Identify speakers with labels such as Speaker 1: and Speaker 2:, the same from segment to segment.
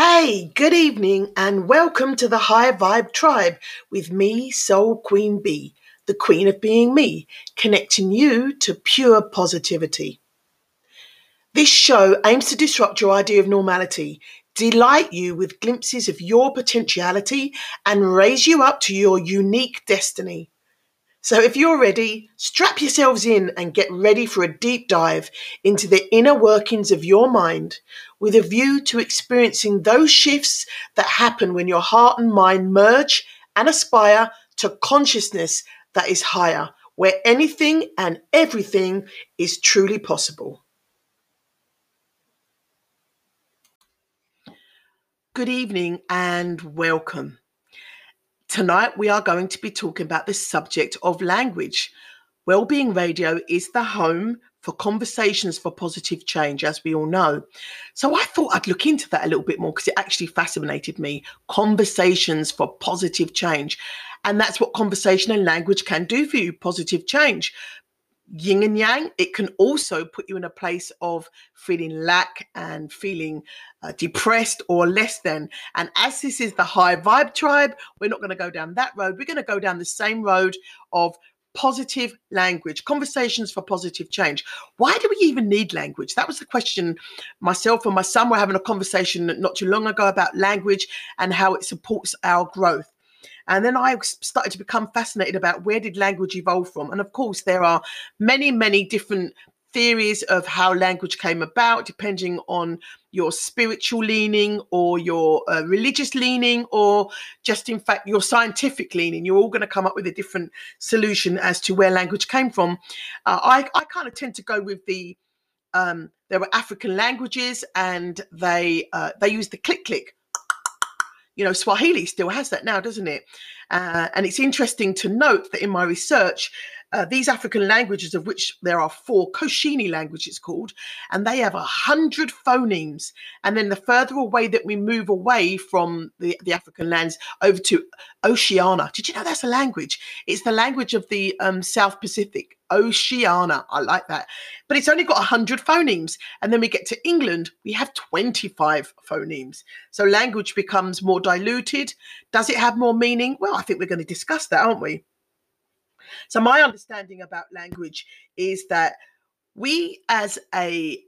Speaker 1: Hey, good evening, and welcome to the High Vibe Tribe with me, Soul Queen Bee, the Queen of Being Me, connecting you to pure positivity. This show aims to disrupt your idea of normality, delight you with glimpses of your potentiality, and raise you up to your unique destiny. So, if you're ready, strap yourselves in and get ready for a deep dive into the inner workings of your mind with a view to experiencing those shifts that happen when your heart and mind merge and aspire to consciousness that is higher, where anything and everything is truly possible. Good evening and welcome. Tonight, we are going to be talking about the subject of language. Wellbeing Radio is the home for conversations for positive change, as we all know. So I thought I'd look into that a little bit more because it actually fascinated me. Conversations for positive change. And that's what conversation and language can do for you positive change yin and yang. It can also put you in a place of feeling lack and feeling uh, depressed or less than. And as this is the high vibe tribe, we're not going to go down that road. We're going to go down the same road of positive language, conversations for positive change. Why do we even need language? That was the question myself and my son were having a conversation not too long ago about language and how it supports our growth. And then I started to become fascinated about where did language evolve from? And of course, there are many, many different theories of how language came about, depending on your spiritual leaning or your uh, religious leaning, or just in fact your scientific leaning. You're all going to come up with a different solution as to where language came from. Uh, I, I kind of tend to go with the um, there were African languages, and they uh, they use the click click you know, Swahili still has that now, doesn't it? Uh, and it's interesting to note that in my research, uh, these African languages, of which there are four, Koshini language it's called, and they have a hundred phonemes. And then the further away that we move away from the, the African lands over to Oceania, did you know that's a language? It's the language of the um, South Pacific. Oceania. I like that. But it's only got 100 phonemes. And then we get to England, we have 25 phonemes. So language becomes more diluted. Does it have more meaning? Well, I think we're going to discuss that, aren't we? So, my understanding about language is that we as a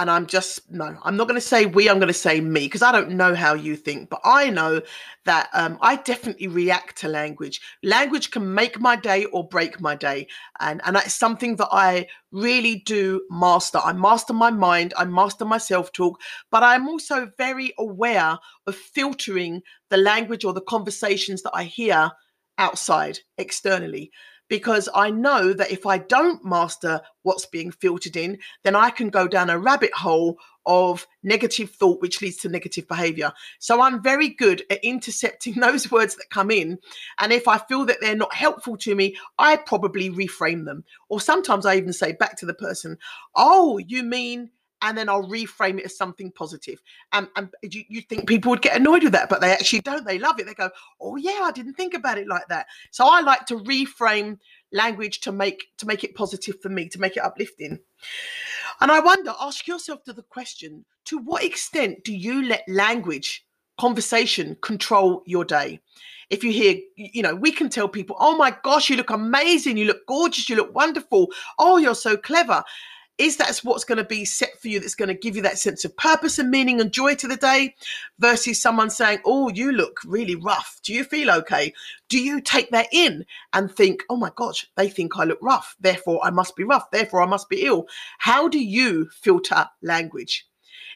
Speaker 1: and I'm just no, I'm not going to say we. I'm going to say me because I don't know how you think, but I know that um, I definitely react to language. Language can make my day or break my day, and and that's something that I really do master. I master my mind. I master my self talk, but I'm also very aware of filtering the language or the conversations that I hear outside externally because I know that if I don't master what's being filtered in, then I can go down a rabbit hole of negative thought, which leads to negative behavior. So I'm very good at intercepting those words that come in. And if I feel that they're not helpful to me, I probably reframe them. Or sometimes I even say back to the person, Oh, you mean and then I'll reframe it as something positive. And, you, you think people would get annoyed with that, but they actually don't. They love it. They go, "Oh yeah, I didn't think about it like that." So I like to reframe language to make to make it positive for me, to make it uplifting. And I wonder, ask yourself the question: To what extent do you let language, conversation, control your day? if you hear, you know, we can tell people, oh my gosh, you look amazing, you look gorgeous, you look wonderful, oh, you're so clever is that what's going to be set for you that's going to give you that sense of purpose and meaning and joy to the day versus someone saying oh you look really rough do you feel okay do you take that in and think oh my gosh they think i look rough therefore i must be rough therefore i must be ill how do you filter language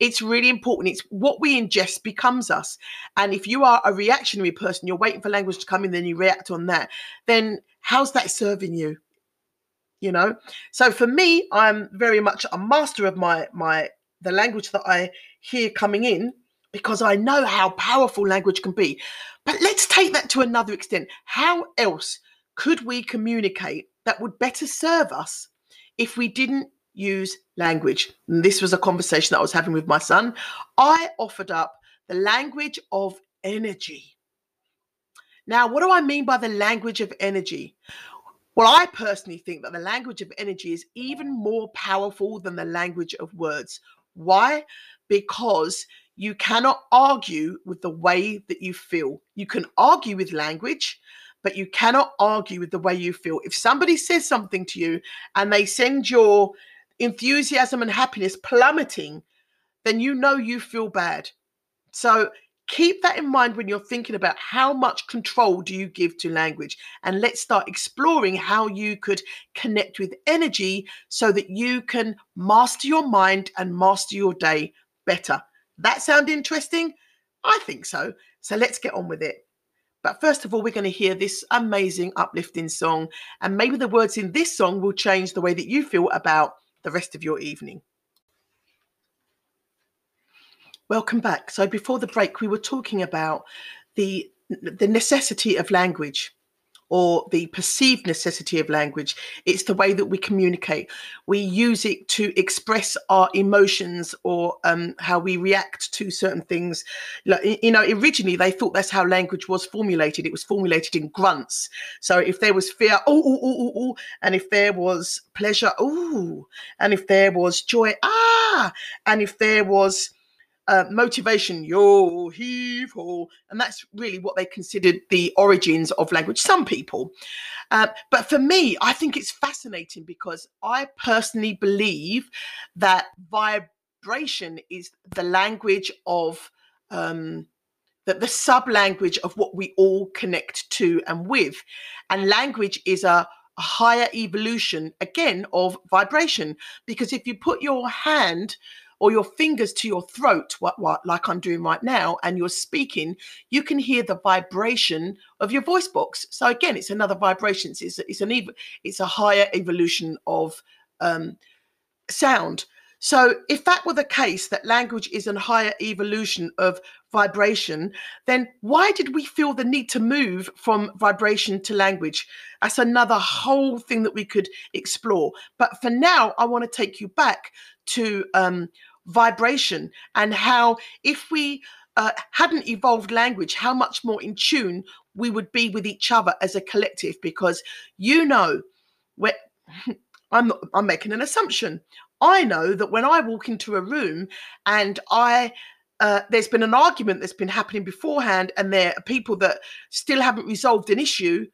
Speaker 1: it's really important. It's what we ingest becomes us. And if you are a reactionary person, you're waiting for language to come in, then you react on that, then how's that serving you? You know? So for me i'm very much a master of my my the language that i hear coming in because i know how powerful language can be. But let's take that to another extent. How else could we communicate that would better serve us if we didn't use language? And this was a conversation that i was having with my son. I offered up the language of energy. Now what do i mean by the language of energy well, I personally think that the language of energy is even more powerful than the language of words. Why? Because you cannot argue with the way that you feel. You can argue with language, but you cannot argue with the way you feel. If somebody says something to you and they send your enthusiasm and happiness plummeting, then you know you feel bad. So keep that in mind when you're thinking about how much control do you give to language and let's start exploring how you could connect with energy so that you can master your mind and master your day better. That sound interesting? I think so. So let's get on with it. But first of all we're going to hear this amazing uplifting song and maybe the words in this song will change the way that you feel about the rest of your evening Welcome back. So before the break, we were talking about the the necessity of language or the perceived necessity of language. It's the way that we communicate. We use it to express our emotions or um, how we react to certain things. You know, originally they thought that's how language was formulated. It was formulated in grunts. So if there was fear, oh, oh, oh, oh, and if there was pleasure, oh, and if there was joy, ah, and if there was uh, motivation, yo, heave ho. And that's really what they considered the origins of language, some people. Uh, but for me, I think it's fascinating because I personally believe that vibration is the language of. Um, that the sub language of what we all connect to and with. And language is a, a higher evolution, again, of vibration. Because if you put your hand or your fingers to your throat, what, what, like I'm doing right now, and you're speaking, you can hear the vibration of your voice box. So again, it's another vibration. It's, it's an ev- it's a higher evolution of um, sound. So, if that were the case, that language is a higher evolution of vibration, then why did we feel the need to move from vibration to language? That's another whole thing that we could explore. But for now, I want to take you back to um, vibration and how if we uh, hadn't evolved language, how much more in tune we would be with each other as a collective. Because you know, I'm I'm making an assumption. I know that when I walk into a room and I uh, there's been an argument that's been happening beforehand, and there are people that still haven't resolved an issue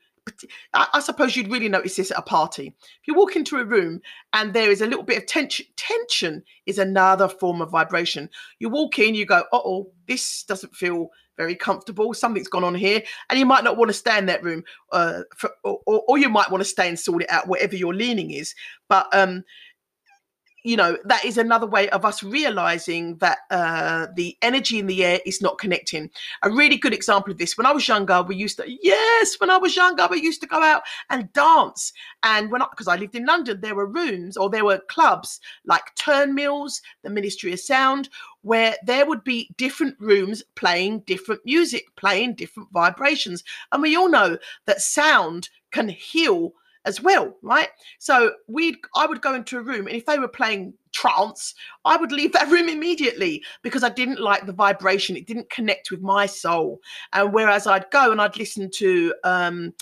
Speaker 1: I suppose you'd really notice this at a party. If you walk into a room and there is a little bit of tension, tension is another form of vibration. You walk in, you go, oh, this doesn't feel very comfortable. Something's gone on here. And you might not want to stay in that room, uh, for, or, or, you might want to stay and sort it out, whatever your leaning is. But um, you know that is another way of us realizing that uh, the energy in the air is not connecting. A really good example of this when i was younger we used to yes when i was younger we used to go out and dance. And when I because I, I lived in london there were rooms or there were clubs like turnmills the ministry of sound where there would be different rooms playing different music playing different vibrations. And we all know that sound can heal as well, right? So we'd I would go into a room and if they were playing trance, I would leave that room immediately because I didn't like the vibration. It didn't connect with my soul. And whereas I'd go and I'd listen to um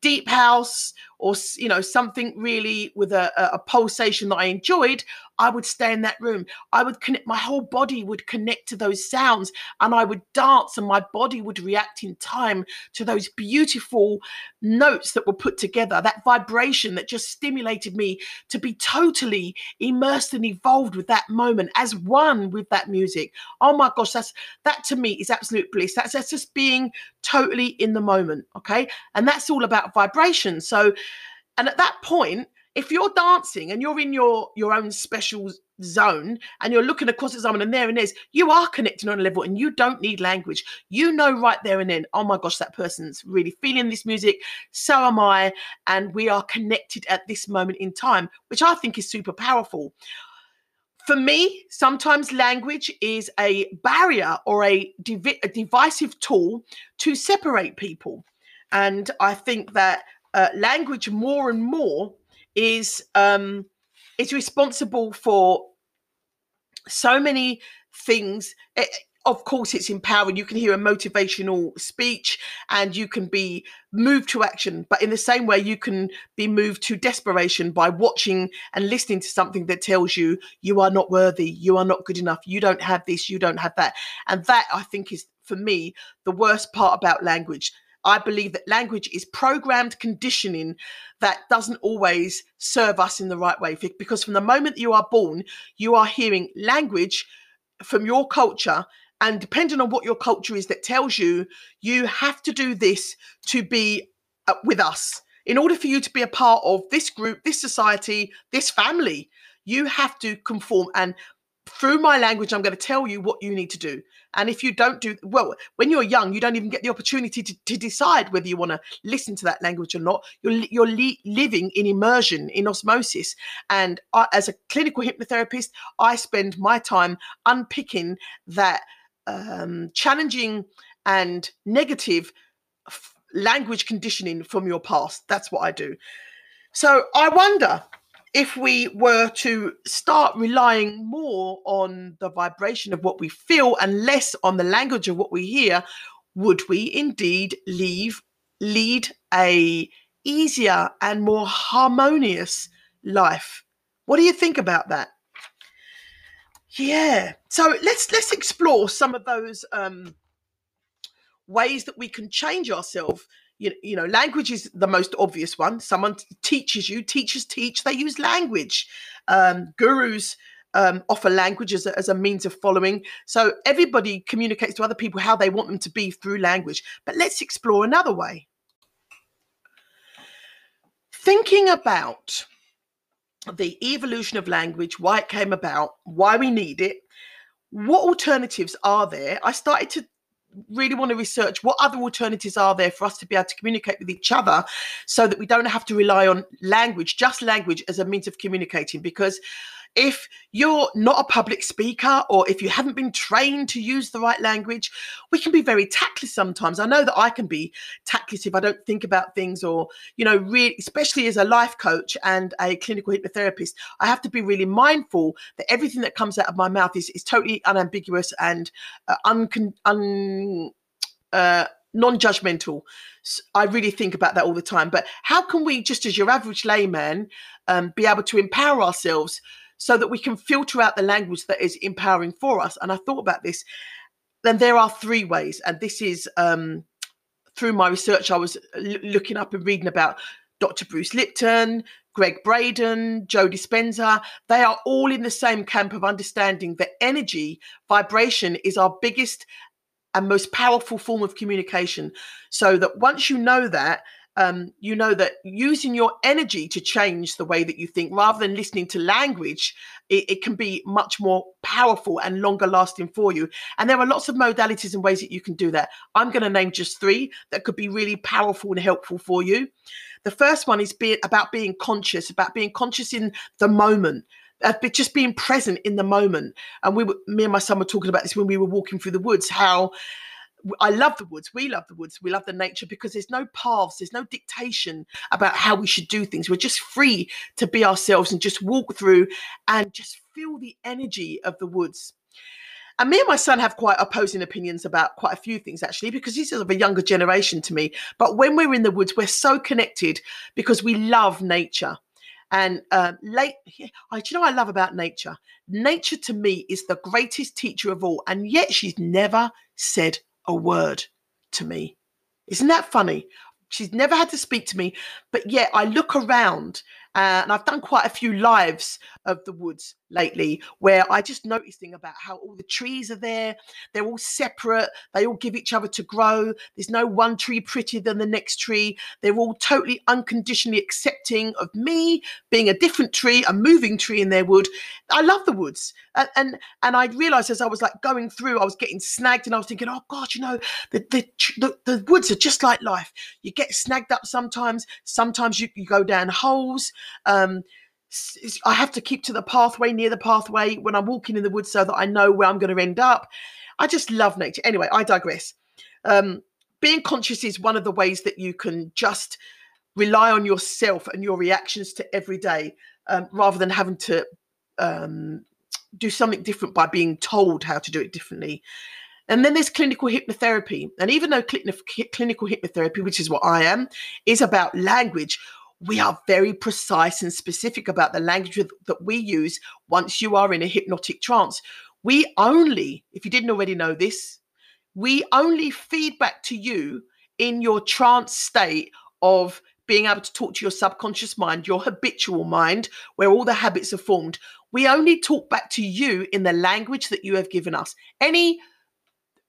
Speaker 1: deep house or you know something really with a, a, pulsation that i enjoyed i would stay in that room. I would connect my whole body would connect to those sounds and i would dance and my body would react in time to those beautiful notes that were put together that vibration that just stimulated me to be totally immersed and evolved with that moment as one with that music. Oh my gosh that's that to me is absolute bliss. That's, that's just being totally in the moment okay? And that's all about vibration. So and at that point, if you're dancing and you're in your your own special zone and you're looking across at someone and there and you are connecting on a level and you don't need language. You know right there and then oh my gosh that person's really feeling this music. So am i. And we are connected at this moment in time which i think is super powerful. For me sometimes language is a barrier or a, divi- a divisive tool to separate people. And i think that uh, language more and more is um, is responsible for so many things. It, of course it's empowering. You can hear a motivational speech and you can be moved to action but in the same way you can be moved to desperation by watching and listening to something that tells you you are not worthy. You are not good enough. You don't have this. You don't have that. And that i think is for me the worst part about language I believe that language is programmed conditioning that doesn't always serve us in the right way. Because from the moment you are born, you are hearing language from your culture and depending on what your culture is that tells you you have to do this to be uh, with us in order for you to be a part of this group this society this family you have to conform and through my language i'm going to tell you what you need to do and if you don't do well when you're young you don't even get the opportunity to, to decide whether you want to listen to that language or not you're, you're li- living in immersion in osmosis and I, as a clinical hypnotherapist i spend my time unpicking that um, challenging and negative f- language conditioning from your past. That's what I do. So I wonder if we were to start relying more on the vibration of what we feel and less on the language of what we hear, would we indeed leave lead a easier and more harmonious life? What do you think about that? Yeah. So let's let's explore some of those um, ways that we can change ourselves. You, you know, language is the most obvious one. Someone teaches you, teachers teach, they use language. Um, gurus um, offer language as a, as a means of following. So everybody communicates to other people how they want them to be through language. But let's explore another way. Thinking about the evolution of language, why it came about, why we need it, what alternatives are there? I started to really want to research what other alternatives are there for us to be able to communicate with each other so that we don't have to rely on language, just language as a means of communicating because if you're not a public speaker or if you haven't been trained to use the right language, we can be very tactless sometimes. I know that I can be tactless if I don't think about things or, you know, really, especially as a life coach and a clinical hypnotherapist, I have to be really mindful that everything that comes out of my mouth is, is totally unambiguous and uh, uncon- un, uh, non-judgmental i really think about that all the time but how can we just as your average layman um, be able to empower ourselves so that we can filter out the language that is empowering for us. And I thought about this. Then there are three ways, and this is um, through my research. I was l- looking up and reading about Dr. Bruce Lipton, Gregg Braden, Joe Dispenza. They are all in the same camp of understanding that energy, vibration is our biggest and most powerful form of communication. So that once you know that, um, you know that using your energy to change the way that you think rather than listening to language it, it, can be much more powerful and longer lasting for you. And there are lots of modalities and ways that you can do that. I'm going to name just three that could be really powerful and helpful for you. The first one is be, about being conscious about being conscious in the moment uh, just being present in the moment. And we me and my son were talking about this when we were walking through the woods how I love the woods. We love the woods. We love the nature because there's no paths, there's no dictation about how we should do things. We're just free to be ourselves and just walk through and just feel the energy of the woods. And me and my son have quite opposing opinions about quite a few things, actually, because he's sort of a younger generation to me. But when we're in the woods, we're so connected because we love nature. And uh, late, I, do you know I love about nature? Nature to me is the greatest teacher of all, and yet she's never said a word to me. Isn't that funny? She's never had to speak to me, but yet I look around uh, and I've done quite a few lives of the woods lately where I just noticing about how all the trees are there. They're all separate. They all give each other to grow. There's no one tree prettier than the next tree. They're all totally unconditionally accepting of me being a different tree, a moving tree in their wood. I love the woods. And and, and I realized as I was like going through, I was getting snagged and I was thinking, oh God, you know, the the, the, the woods are just like life. You get snagged up sometimes. Sometimes you, you go down holes. Um, I have to keep to the pathway near the pathway when I'm walking in the woods so that I know where I'm going to end up. I just love nature. Anyway, I digress. Um, being conscious is one of the ways that you can just rely on yourself and your reactions to every day um, rather than having to um, do something different by being told how to do it differently. And then there's clinical hypnotherapy. And even though clinical hypnotherapy, which is what I am, is about language, we are very precise and specific about the language that we use once you are in a hypnotic trance. We only, if you didn't already know this, we only feed back to you in your trance state of being able to talk to your subconscious mind, your habitual mind, where all the habits are formed. We only talk back to you in the language that you have given us. Any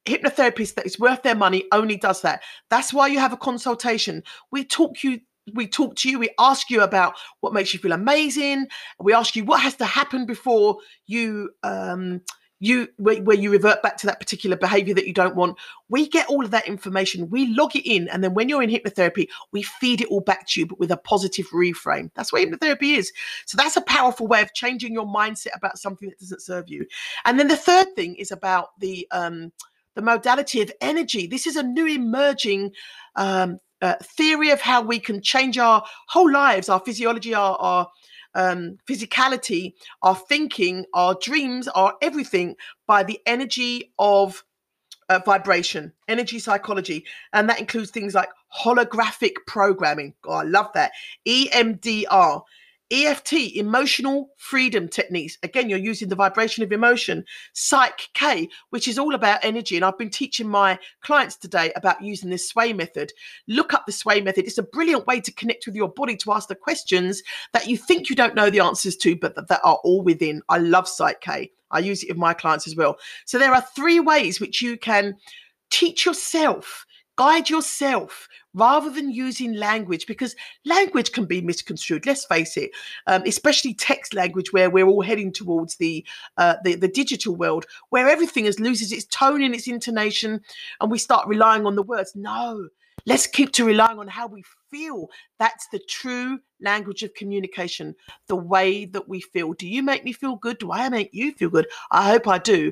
Speaker 1: hypnotherapist that is worth their money only does that. That's why you have a consultation. We talk you we talk to you, we ask you about what makes you feel amazing. We ask you what has to happen before you um you where, where, you revert back to that particular behavior that you don't want. We get all of that information we log it in and then when you're in hypnotherapy we feed it all back to you but with a positive reframe. That's what hypnotherapy is. So that's a powerful way of changing your mindset about something that doesn't serve you. And then the third thing is about the um the modality of energy. This is a new emerging um uh, theory of how we can change our whole lives our physiology our, our um, physicality, our thinking, our dreams, our everything by the energy of uh, vibration, energy psychology. And that includes things like holographic programming. Oh, I love that. EMDR. EFT, emotional freedom techniques. Again, you're using the vibration of emotion. Psych K, which is all about energy. And I've been teaching my clients today about using this sway method. Look up the sway method. It's a brilliant way to connect with your body to ask the questions that you think you don't know the answers to, but that, that are all within. I love Psych K. I use it with my clients as well. So there are three ways which you can teach yourself, guide yourself rather than using language because language can be misconstrued let's face it. Um, especially text language where we're all heading towards the, uh, the the digital world where everything is loses its tone and its intonation and we start relying on the words. No let's keep to relying on how we feel. That's the true language of communication the way that we feel. Do you make me feel good? Do i make you feel good? I hope i do.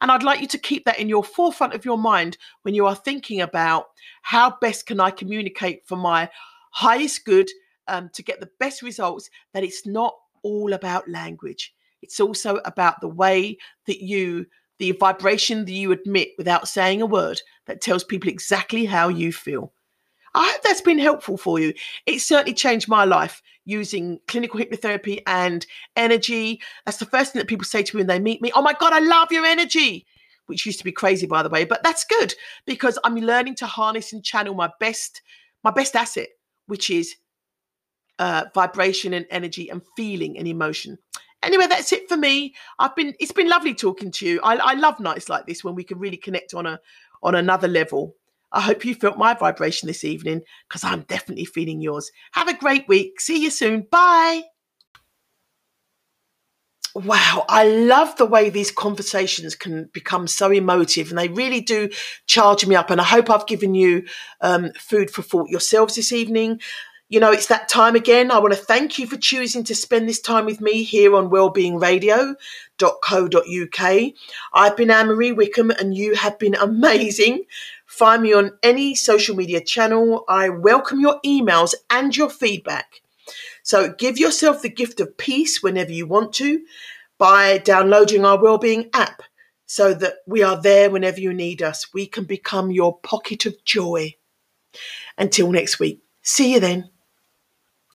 Speaker 1: And I'd like you to keep that in your forefront of your mind when you are thinking about how best can I communicate for my highest good um, to get the best results, that it's not all about language. It's also about the way that you, the vibration that you admit without saying a word that tells people exactly how you feel. I hope that's been helpful for you. It certainly changed my life using clinical hypnotherapy and energy. That's the first thing that people say to me when they meet me. Oh my God, I love your energy, which used to be crazy, by the way. But that's good because I'm learning to harness and channel my best, my best asset, which is uh, vibration and energy and feeling and emotion. Anyway, that's it for me. I've been it's been lovely talking to you. I, I love nights like this when we can really connect on a on another level. I hope you felt my vibration this evening because I'm definitely feeling yours. Have a great week. See you soon. Bye. Wow, I love the way these conversations can become so emotive and they really do charge me up. And I hope I've given you um, food for thought yourselves this evening. You know, it's that time again. I want to thank you for choosing to spend this time with me here on wellbeingradio.co.uk. I've been Anne Marie Wickham and you have been amazing. Find me on any social media channel. I welcome your emails and your feedback. So give yourself the gift of peace whenever you want to by downloading our wellbeing app so that we are there whenever you need us. We can become your pocket of joy. Until next week, see you then.